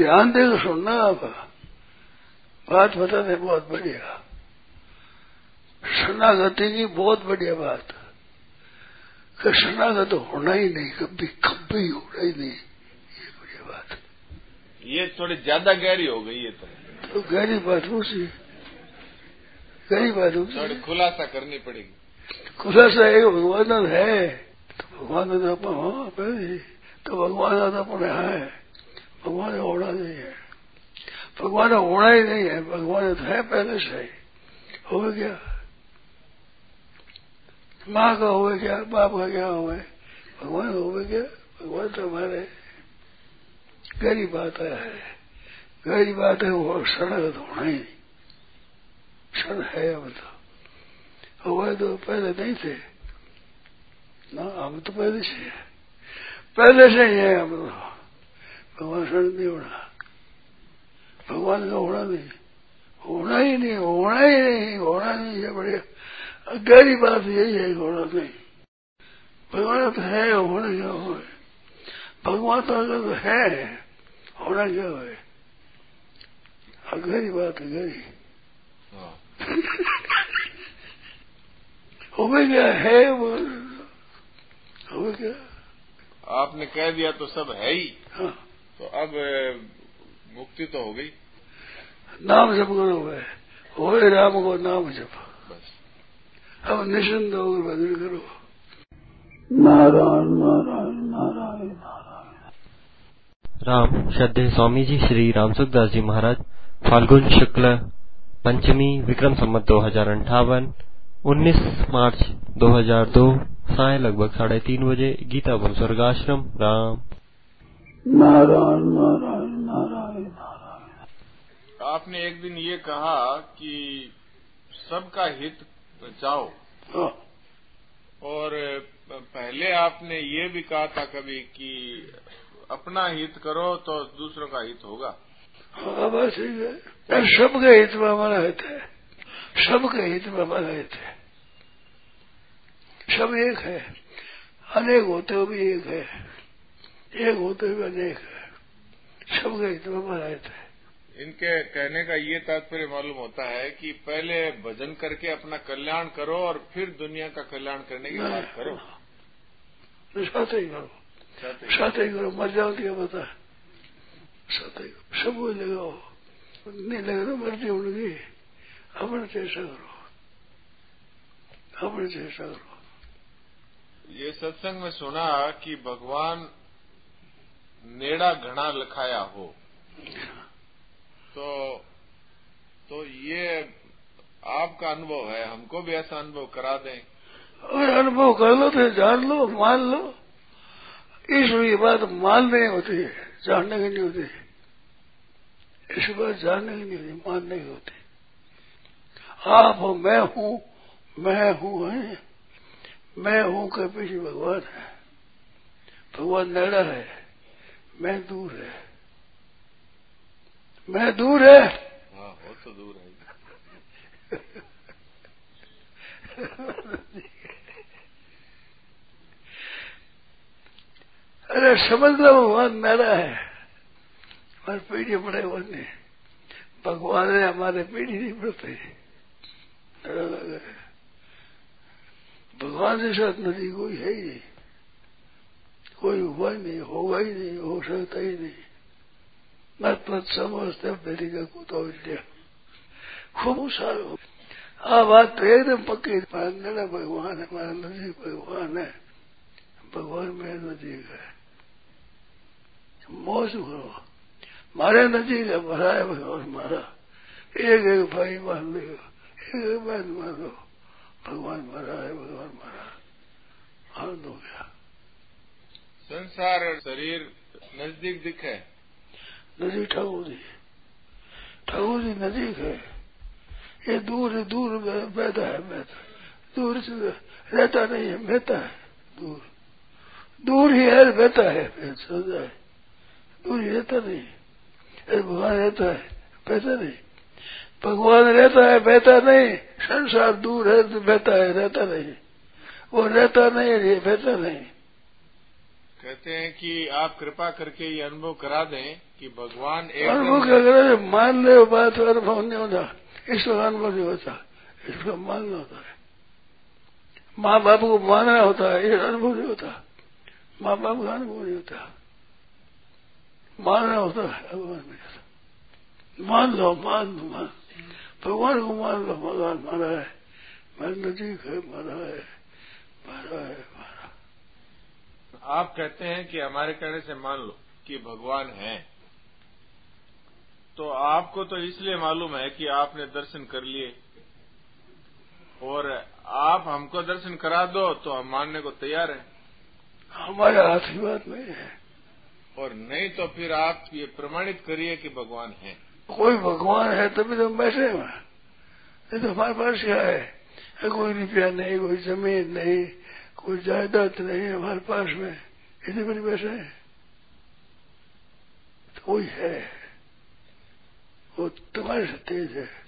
ध्यान देकर सुनना आप बात बताते बहुत बढ़िया। शरणागति की बहुत बढ़िया बात। कि शरणागत होना ही नहीं कभी कभी होना ही नहीं। ये बढ़िया बात। ये थोड़ी ज़्यादा गहरी हो गई है तो। तो गहरी बात उसी गहरी बात थोड़ी उसी खुलासा करनी पड़ेगी। खुलासा एक भगवान है। तो भगवान तो अपन हाँ। तो भगवान तो अपने है। भगवान होना नहीं है भगवान होना ही नहीं है भगवान तो है पहले से हो गया माँ का हो क्या बाप का क्या हो भगवान हो गया भगवान तो हमारे गहरी बात है गहरी बात है वो शरण होना ही नहीं क्षण है अब तो हुआ तो पहले नहीं थे ना हम तो पहले से है पहले से ही है हम तो भगवान शरण नहीं होना भगवान का होना नहीं होना ही नहीं होना ही नहीं होना नहीं है बढ़िया गहरी बात यही है होना नहीं। भगवान तो है होना क्या हो भगवान तो अगर तो है होना क्या हो गहरी बात है गहरी। हाँ। हो गया है वो हो गया आपने कह दिया तो सब है ही। हाँ। तो अब मुक्ति तो हो गई। नाम जप करो वे हो राम को नाम जप। बस। अब निश्चिंत होकर भजन करो। नारायण नारायण नारायण नारायण। राम श्रद्धे स्वामी जी श्री रामसुखदास जी महाराज। फाल्गुन शुक्ल पंचमी विक्रम संमत दो हज़ार अंठावन उन्नीस मार्च 2002 साय लगभग साढ़े तीन बजे गीता वन स्वर्गाश्रम राम। नारायण नारायण नारायण नारायण। आपने एक दिन ये कहा कि सबका हित बचाओ। हाँ, और पहले आपने ये भी कहा था कभी कि अपना हित करो तो दूसरों का हित होगा। हाँ बस है। सबके हित में हमारा हित है। सबके हित में हमारा हित है। सब एक है। अनेक होते हुए भी एक है। एक होते हुए अनेक है। सबके हित में हमारा हित है। इनके कहने का ये तात्पर्य मालूम होता है कि पहले भजन करके अपना कल्याण करो और फिर दुनिया का कल्याण करने की बात करो। तो साथ ही करो। साथ ही- करो। मर जाओ क्या बता। साथ ही करो। सब कोई लगाओ। नहीं लगे तो मर्ज़ी उनकी। अपने चेष्टा करो। अपने चेष्टा करो। ये सत्संग में सुना कि भगवान नेड़ा घना लखाया हो। तो तो ये आपका अनुभव है, हमको भी ऐसा अनुभव करा दें। अगर अनुभव कर लो तो जान लो, मान लो। ईश्वर की बात की होती है जानने की नहीं होती। इस बात जानने की नहीं होती, मानने की होती। आप हो, मैं हूँ मैं हूँ, है। मैं हूँ के पीछे भगवान है। भगवान नेड़ा है। मैं दूर है। मैं दूर है। हाँ वो तो दूर है। अरे समझ लो भगवान मेरा है। हमारे पीढ़ी वो नहीं भगवान है हमारे पीढ़ी नहीं पड़ते है। भगवान के साथ नदी कोई है ही नहीं। कोई हुआ ही नहीं होगा ही नहीं हो सकता ही नहीं मत मत समझते मेरी का कुतो विद्या खूब सारो आ बात तो एकदम पक्की भगवान है हमारा नजीक भगवान है भगवान मेरे नजीक है मौज करो मारे नजीक है भरा है भगवान मारा एक एक भाई मान लो एक एक बहन मान लो भगवान मरा है भगवान मरा आनंद हो गया संसार और शरीर नज़दीक दिखे। नदी ठाकुर जी ठाकुर जी नजीक है। ये दूर है दूर बैठा है बैठा दूर से रहता नहीं है, बहता है। दूर। दूर ही है, बहता है समझा है। दूर ही रहता नहीं अरे भगवान रहता है, बहता नहीं। भगवान रहता है, बहता नहीं। संसार दूर है, बहता है, रहता नहीं। वो रहता नहीं है बहता नहीं। कहते हैं कि आप कृपा करके ये अनुभव करा दें कि भगवान एक अनुभव क्या करे मान ले बात अनुभव नहीं होता। इसका अनुभव नहीं होता। इसको मानना होता है। माँ बाप को मानना होता है ये अनुभव नहीं होता। माँ बाप का अनुभव नहीं होता। मानना होता है भगवान में मान लो मान लो मान भगवान को मान लो भगवान मारा है। मैं नजीक है मारा है। मारा है। आप कहते हैं कि हमारे कहने से मान लो कि भगवान है तो आपको तो इसलिए मालूम है कि आपने दर्शन कर लिए। और आप हमको दर्शन करा दो तो हम मानने को तैयार हैं। हमारे हाथ की बात नहीं है। और नहीं तो फिर आप ये प्रमाणित करिए कि भगवान है। कोई भगवान है तभी तो हम बैठे हैं। नहीं तो हमारे पास क्या है। कोई रुपया नहीं कोई ज़मीन नहीं। कोई जायदाद नहीं है हमारे पास में। इतनी बड़ी हैं। तो कोई है। वो तुम्हारे से तेज है।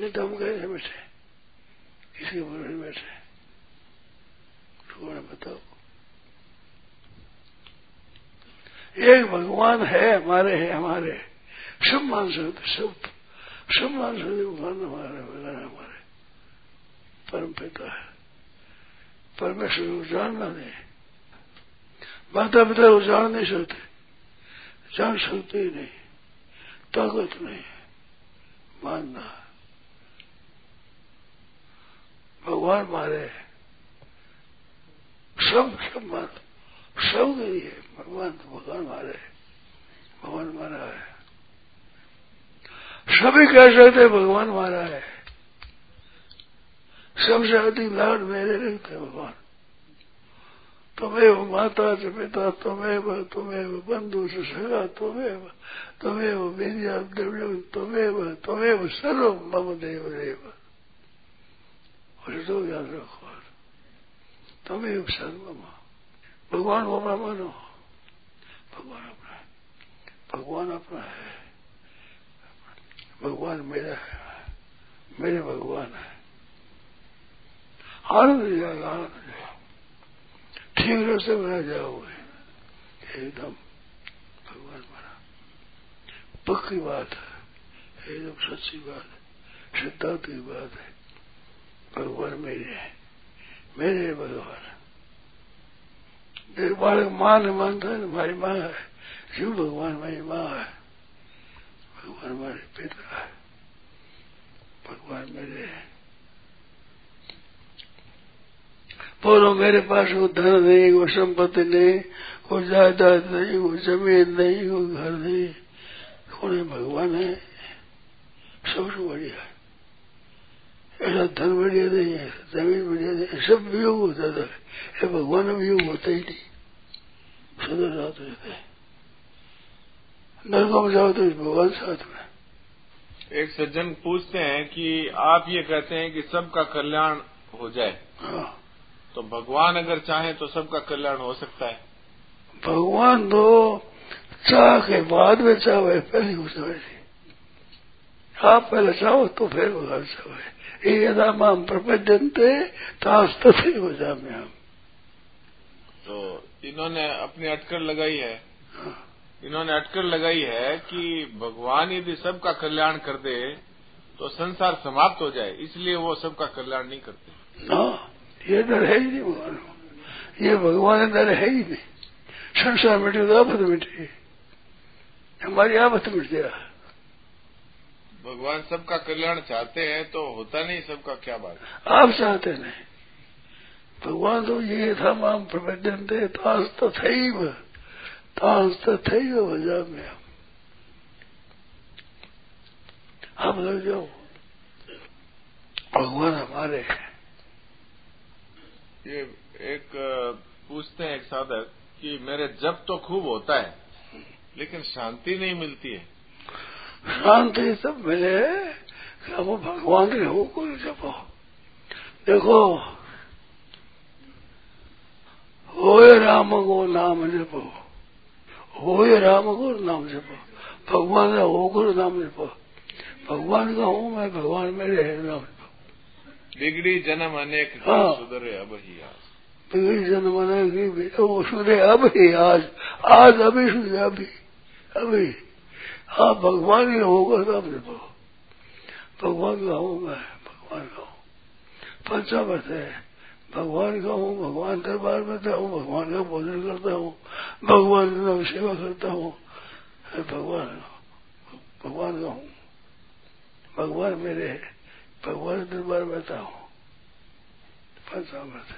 नहीं तो हम कैसे बैठे किसी भरोसे बैठे थोड़ा बताओ। एक भगवान है, हमारे है, हमारे। सब मान सकते सब सब मान सकते भगवान हमारे भगवान हमारे। परम पिता है। परमेश्वर को जानना नहीं माता पिता को जान नहीं सकते। जान सकते ही नहीं। ताकत नहीं मानना भगवान मारे सब सब मान सब नहीं है भगवान तो भगवान मारे भगवान मारा है। सभी कह सकते भगवान मारा है। सबसे अधिक लाड मेरे रखते भगवान तुम्हें माता च पिता, तुम्हें तुम्हें बंधु से सगा, तुम्हें तुम्हें विद्या द्रव्य तुम्हें तुम्हें सर्व मम देव। देव और तो याद रखो, तुम्हें सर्व भगवान को अपना मानो भगवान अपना है। भगवान अपना है। भगवान मेरा है। मेरे भगवान है। आनंद जाएगा आनंद जाएगा ठीक रास्ते में जाओगे एकदम भगवान मारा पक्की बात है, एकदम सच्ची बात है, सिद्धांत की बात है। भगवान मेरे है मेरे है भगवान। एक बालक माँ ने मानता है हमारी माँ है, शिव भगवान मेरी माँ है। भगवान हमारे पिता है, भगवान मेरे है। बोलो मेरे पास वो धन नहीं वो संपत्ति नहीं वो जायदाद नहीं वो ज़मीन नहीं वो घर नहीं। कौन है भगवान है? सबसे बढ़िया ऐसा धन बढ़िया नहीं है ज़मीन बढ़िया नहीं है सब वियोग होता था ये भगवान वियोग होता ही नहीं। सदा साथ रहते नरकों में जाओ तो भगवान साथ में। एक सज्जन पूछते हैं कि आप ये कहते हैं कि सबका कल्याण हो जाए। हाँ। तो भगवान अगर चाहे तो सबका कल्याण हो सकता है। भगवान तो चाह के बाद में चाहे पहले हो जाए आप पहले चाहो तो फिर भगवान चाहे। ये यदा माम प्रपंचनते तास तथे हो जाए हम। तो इन्होंने अपनी अटकल लगाई है। हाँ। इन्होंने अटकल लगाई है कि भगवान यदि सबका कल्याण कर दे तो संसार समाप्त हो जाए इसलिए वो सबका कल्याण नहीं करते। ना ये डर है ही नहीं भगवान। को ये भगवान डर है ही नहीं। संसार मिटे तो आफत मिटे हमारी आफत मिट गया भगवान सबका कल्याण चाहते हैं तो होता नहीं सबका क्या बात आप चाहते नहीं। भगवान तो ये था माम प्रबंधन थे तास तथैव तास तथैव वजह में हम। लग जाओ भगवान हमारे हैं। ये एक पूछते हैं एक साधक कि मेरे जब तो खूब होता है, लेकिन शांति नहीं मिलती है। शांति सब मिले वो भगवान के हो को जपो देखो, होए राम को नाम जपो होए राम को नाम जपो भगवान का हो गुरु नाम जपो भगवान का हूँ मैं, भगवान मेरे है नाम। बिगड़ी जन्म अनेक हाँ। सुधरे अब ही आज। बिगड़ी जन्म अनेक वो सुने अब ही आज। आज अभी सुने अभी अभी। हाँ भगवान ही होगा तब देखो भगवान का हूँ मैं भगवान का हूँ। पंचामृत है। भगवान का हूँ भगवान दरबार में था हूँ भगवान का भोजन करता हूँ भगवान का सेवा करता हूँ। भगवान भगवान का हूँ। भगवान मेरे भगवान दरबार था हूँ पंचामृत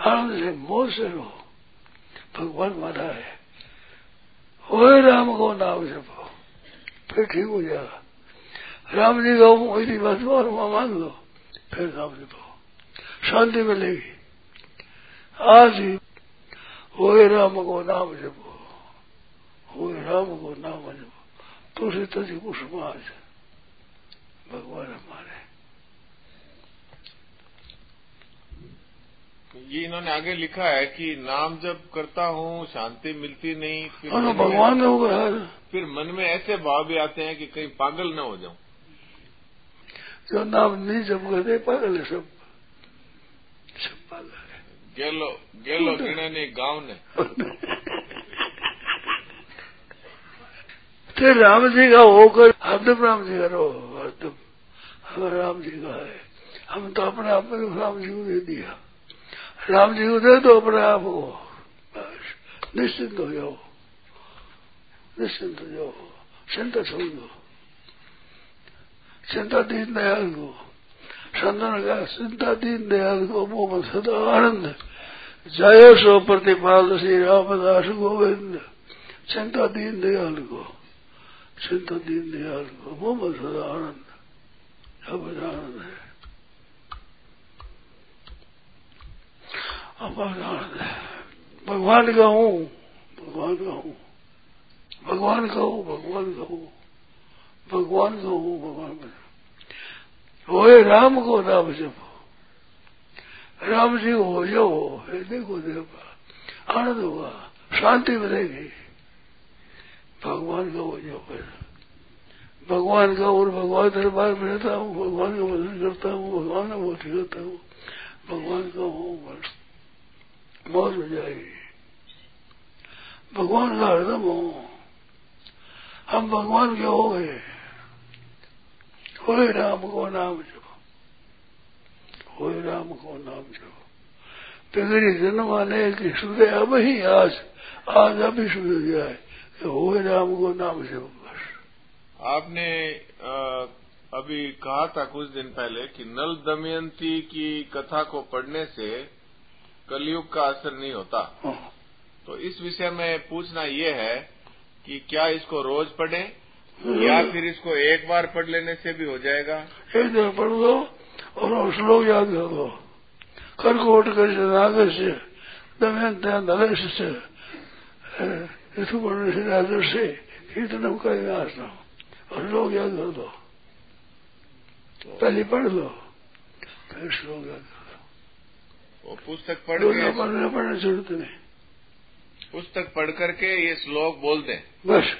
आनंद से मोह से रहो भगवान मारा है। हो राम को नाम जपो। फिर ठीक हो जाएगा। राम जी का मेरी बात और मान लो। फिर नाम जपो। शांति मिलेगी। आज ही हो राम को नाम जपो। हो राम को नाम जपो। तुलसी तजी कुछ आज। भगवान हमारे ये इन्होंने आगे लिखा है कि नाम जब करता हूँ शांति मिलती नहीं फिर भगवान फिर मन में ऐसे भाव भी आते हैं कि कहीं पागल न हो जाऊँ। जो नाम नहीं जब करते पागल है सब। सब पागल है। गेलो गेलो गिणे नहीं गाँव ने। तो राम जी का होकर हरदम राम जी का रहो हरदम हमारा राम जी का है। हम तो अपने आप में राम जी को दे दिया। राम जी को दे दो, अपने आप को। बस, निश्चिंत हो जाओ। निश्चिंत हो जाओ। चिंता छोड़ दो। चिंता दीन दयाल को। संतन का चिंता दीन दयाल को मोह सदा आनंद जय सो प्रतिपाल श्री रामदास गोविंद। चिंता दीन दयाल को। चिंता दीन दयाल को मोह सदा आनंद सब आनंद है अपार आनंद है भगवान का हूँ भगवान का हूँ भगवान का हूँ भगवान का हूँ भगवान का हूँ भगवान का होए राम को राम जपो राम जी हो हृदय को देखो आनंद होगा शांति मिलेगी भगवान का हो। जाओ फिर भगवान का और भगवान दरबार में रहता हूँ, भगवान का भजन करता हूँ, भगवान का भोजन करता हूँ। भगवान का हूँ बस मौज हो जाएगी भगवान का हरदम हो। हम भगवान के हो गए। होए राम को नाम जपो। होए राम को नाम जपो। पिगड़ी जन्म आने की सुधे अब ही आज आज अभी सुधर जाए कि होए राम को नाम जपो बस। आपने अ, अभी कहा था कुछ दिन पहले कि नल दमयंती की कथा को पढ़ने से कलयुग का असर नहीं होता। हाँ। तो इस विषय में पूछना ये है कि क्या इसको रोज पढ़े या फिर इसको एक बार पढ़ लेने से भी हो जाएगा? एक दिन पढ़ लो और श्लोक याद कर। लो कर्कोट कर नागर से दमयंत से ऋतु पढ़ने से राजर से कीर्तनम का आसना और श्लोक याद कर दो। पहले पढ़ लो। फिर श्लोक याद कर वो पुस्तक पढ़ दो के पढ़ने पढ़ने ज़रूरत नहीं। पुस्तक पढ़ करके ये श्लोक बोल दें। बस।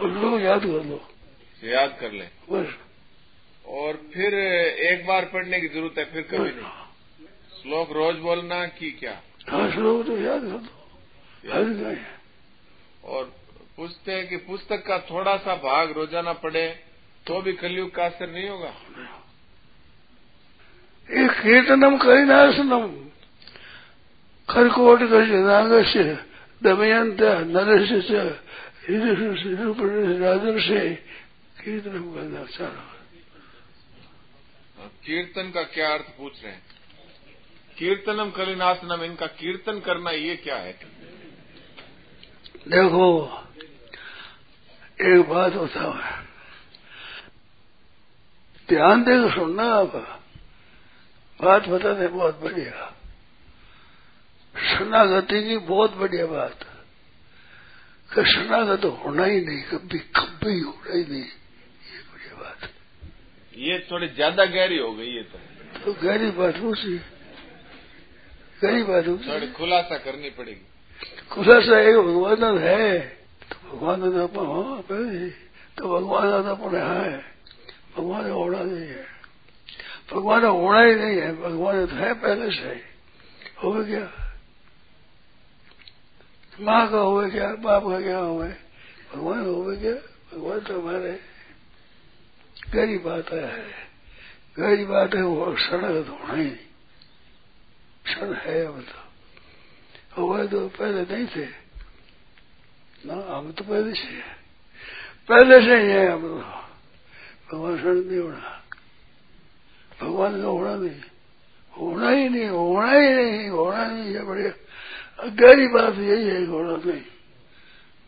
और लोग याद कर लो। याद कर लें। बस। और फिर एक बार पढ़ने की ज़रूरत है फिर कभी नहीं। श्लोक रोज बोलना कि क्या? हाँ श्लोक तो याद कर दो। याद गए और पूछते हैं कि पुस्तक का थोड़ा सा भाग रोज़ाना पढ़े तो भी कलयुग का असर नहीं होगा? एक कीर्तनम करिनाशनम कर्कोट नागस्य दमयंत नरस राजर से कीर्तनम करना कीर्तन का क्या अर्थ पूछ रहे हैं? कीर्तनम कलिनाशनम इनका कीर्तन करना ये क्या है? देखो एक बात होता है। ध्यान देकर सुनना आप। बात बताते बहुत बढ़िया। शरणागति की बहुत बढ़िया बात। कि शरणागत होना ही नहीं कभी कभी होना ही नहीं। ये बढ़िया बात। ये थोड़ी ज़्यादा गहरी हो गई ये तो। तो गहरी बात पूछी गहरी बात पूछी थोड़ी खुलासा करनी पड़ेगी। खुलासा एक भगवान है। तो भगवान तो अपन हो तो भगवान तो अपन है भगवान होना नहीं है। भगवान होना ही नहीं है। भगवान तो है, पहले से हो। क्या? माँ का हुए क्या? बाप का क्या हुए भगवान हो गया भगवान तो हमारे गरीब आता है। गरीब बात है, वो सड़क धोना ही नहीं। क्षण है अब तो तो पहले नहीं थे। ना, अब तो पहले से पहले से ही है अब। तो भगवान क्षण नहीं होना। भगवान का होना नहीं। होना ही नहीं, होना ही नहीं, होना नहीं है बढ़िया। गहरी बात यही है, होना नहीं।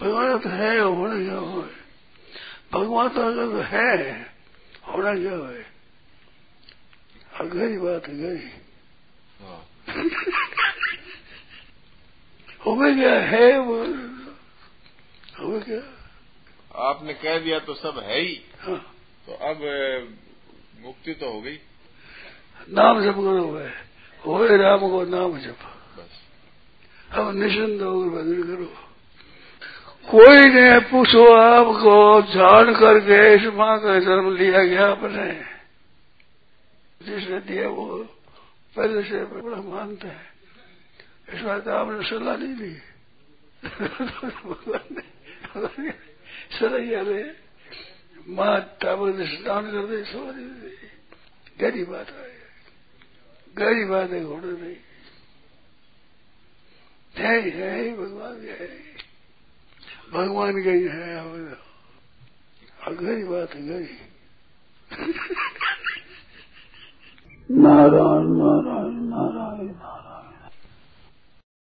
भगवान तो है, होना क्या हो भगवान तो अगर तो है, होना क्या हो गहरी बात है, गहरी। हो गया है वो। हो क्या आपने कह दिया तो सब है ही। हाँ। तो अब मुक्ति तो हो गई। नाम जप करो है हो राम को नाम जप। बस। अब निश्चिंत होकर भजन करो। कोई ने पूछो आपको। जान करके इस माँ का जन्म लिया गया आपने। जिसने दिया वो पहले से बड़ा मानते हैं। इस बात आपने सलाह नहीं ली। ने सलाह दे माँ टावर स्नान कर दे, सलाह दी। गहरी बात है। गहरी बात है, घोड़े नहीं। है है भगवान है भगवान गई है गहरी बात है, गहरी। नारायण नारायण नारायण नारायण।